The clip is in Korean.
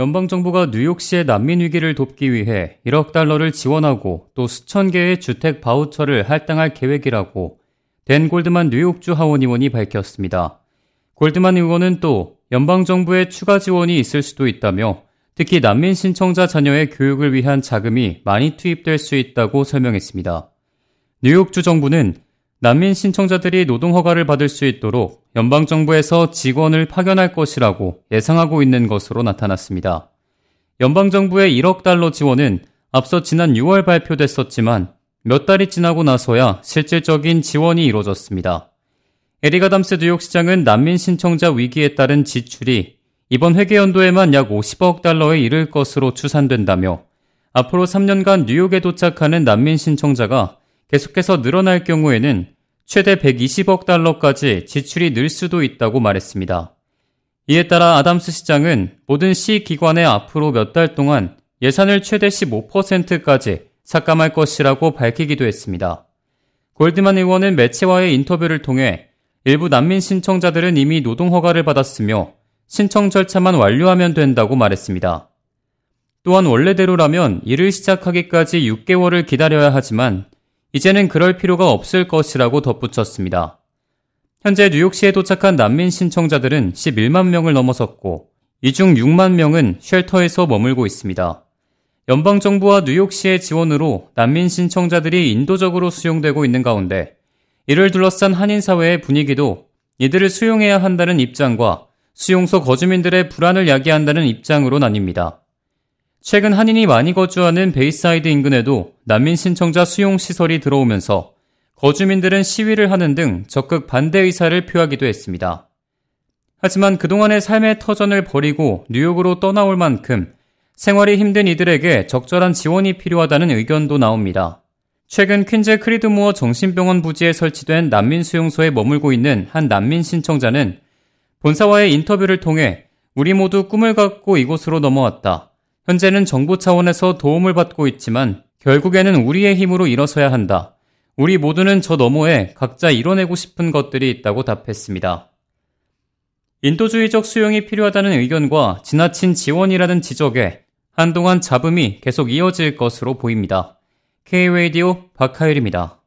연방정부가 뉴욕시의 난민 위기를 돕기 위해 1억 달러를 지원하고 또 수천 개의 주택 바우처를 할당할 계획이라고 댄 골드만 뉴욕주 하원의원이 밝혔습니다. 골드만 의원은 또 연방정부의 추가 지원이 있을 수도 있다며 특히 난민 신청자 자녀의 교육을 위한 자금이 많이 투입될 수 있다고 설명했습니다. 뉴욕주 정부는 난민 신청자들이 노동 허가를 받을 수 있도록 연방 정부에서 직원을 파견할 것이라고 예상하고 있는 것으로 나타났습니다. 연방 정부의 1억 달러 지원은 앞서 지난 6월 발표됐었지만 몇 달이 지나고 나서야 실질적인 지원이 이루어졌습니다. 에리가담스 뉴욕시장은 난민 신청자 위기에 따른 지출이 이번 회계연도에만 약 50억 달러에 이를 것으로 추산된다며 앞으로 3년간 뉴욕에 도착하는 난민 신청자가 계속해서 늘어날 경우에는 최대 120억 달러까지 지출이 늘 수도 있다고 말했습니다. 이에 따라 아담스 시장은 모든 시 기관에 앞으로 몇 달 동안 예산을 최대 15%까지 삭감할 것이라고 밝히기도 했습니다. 골드만 의원은 매체와의 인터뷰를 통해 일부 난민 신청자들은 이미 노동 허가를 받았으며 신청 절차만 완료하면 된다고 말했습니다. 또한 원래대로라면 일을 시작하기까지 6개월을 기다려야 하지만 이제는 그럴 필요가 없을 것이라고 덧붙였습니다. 현재 뉴욕시에 도착한 난민 신청자들은 11만 명을 넘어섰고 이 중 6만 명은 shelter에서 머물고 있습니다. 연방정부와 뉴욕시의 지원으로 난민 신청자들이 인도적으로 수용되고 있는 가운데 이를 둘러싼 한인사회의 분위기도 이들을 수용해야 한다는 입장과 수용소 거주민들의 불안을 야기한다는 입장으로 나뉩니다. 최근 한인이 많이 거주하는 베이사이드 인근에도 난민 신청자 수용 시설이 들어오면서 거주민들은 시위를 하는 등 적극 반대 의사를 표하기도 했습니다. 하지만 그동안의 삶의 터전을 버리고 뉴욕으로 떠나올 만큼 생활이 힘든 이들에게 적절한 지원이 필요하다는 의견도 나옵니다. 최근 퀸즈 크리드무어 정신병원 부지에 설치된 난민 수용소에 머물고 있는 한 난민 신청자는 본사와의 인터뷰를 통해 우리 모두 꿈을 갖고 이곳으로 넘어왔다. 현재는 정부 차원에서 도움을 받고 있지만 결국에는 우리의 힘으로 일어서야 한다. 우리 모두는 저 너머에 각자 이뤄내고 싶은 것들이 있다고 답했습니다. 인도주의적 수용이 필요하다는 의견과 지나친 지원이라는 지적에 한동안 잡음이 계속 이어질 것으로 보입니다. K-Radio 박하율입니다.